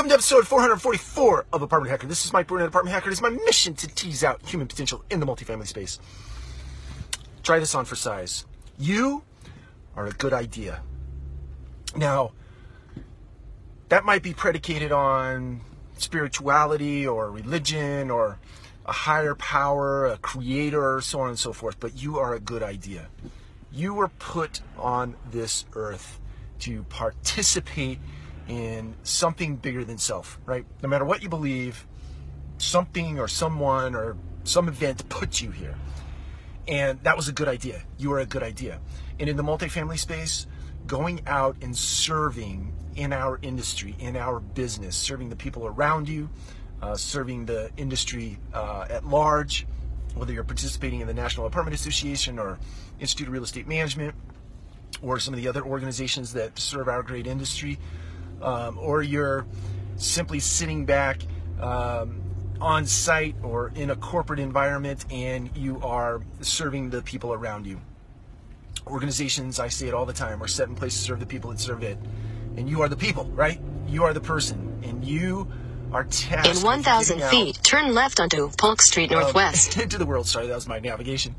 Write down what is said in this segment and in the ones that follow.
Welcome to episode 444 of Apartment Hacker. This is Mike Burnett, Apartment Hacker. It is my mission to tease out human potential in the multifamily space. Try this on for size. You are a good idea. Now, that might be predicated on spirituality or religion or a higher power, a creator, so on and so forth, but you are a good idea. You were put on this earth to participate in something bigger than self, right? No matter what you believe, something or someone or some event put you here. And that was a good idea. You were a good idea. And in the multifamily space, going out and serving in our industry, in our business, serving the people around you, uh, serving the industry uh, at large, whether you're participating in the National Apartment Association or Institute of Real Estate Management or some of the other organizations that serve our great industry, um, or you're simply sitting back um, on site or in a corporate environment and you are serving the people around you. Organizations, I say it all the time, are set in place to serve the people that serve it. And you are the people, right? You are the person. And you are tasked In 1,000 feet, turn left onto Polk Street Northwest. into the world. Sorry, that was my navigation.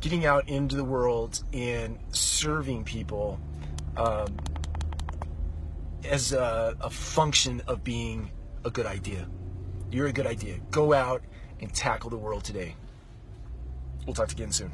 Getting out into the world and serving people um, as a, a function of being a good idea. You're a good idea. Go out and tackle the world today. We'll talk to you again soon.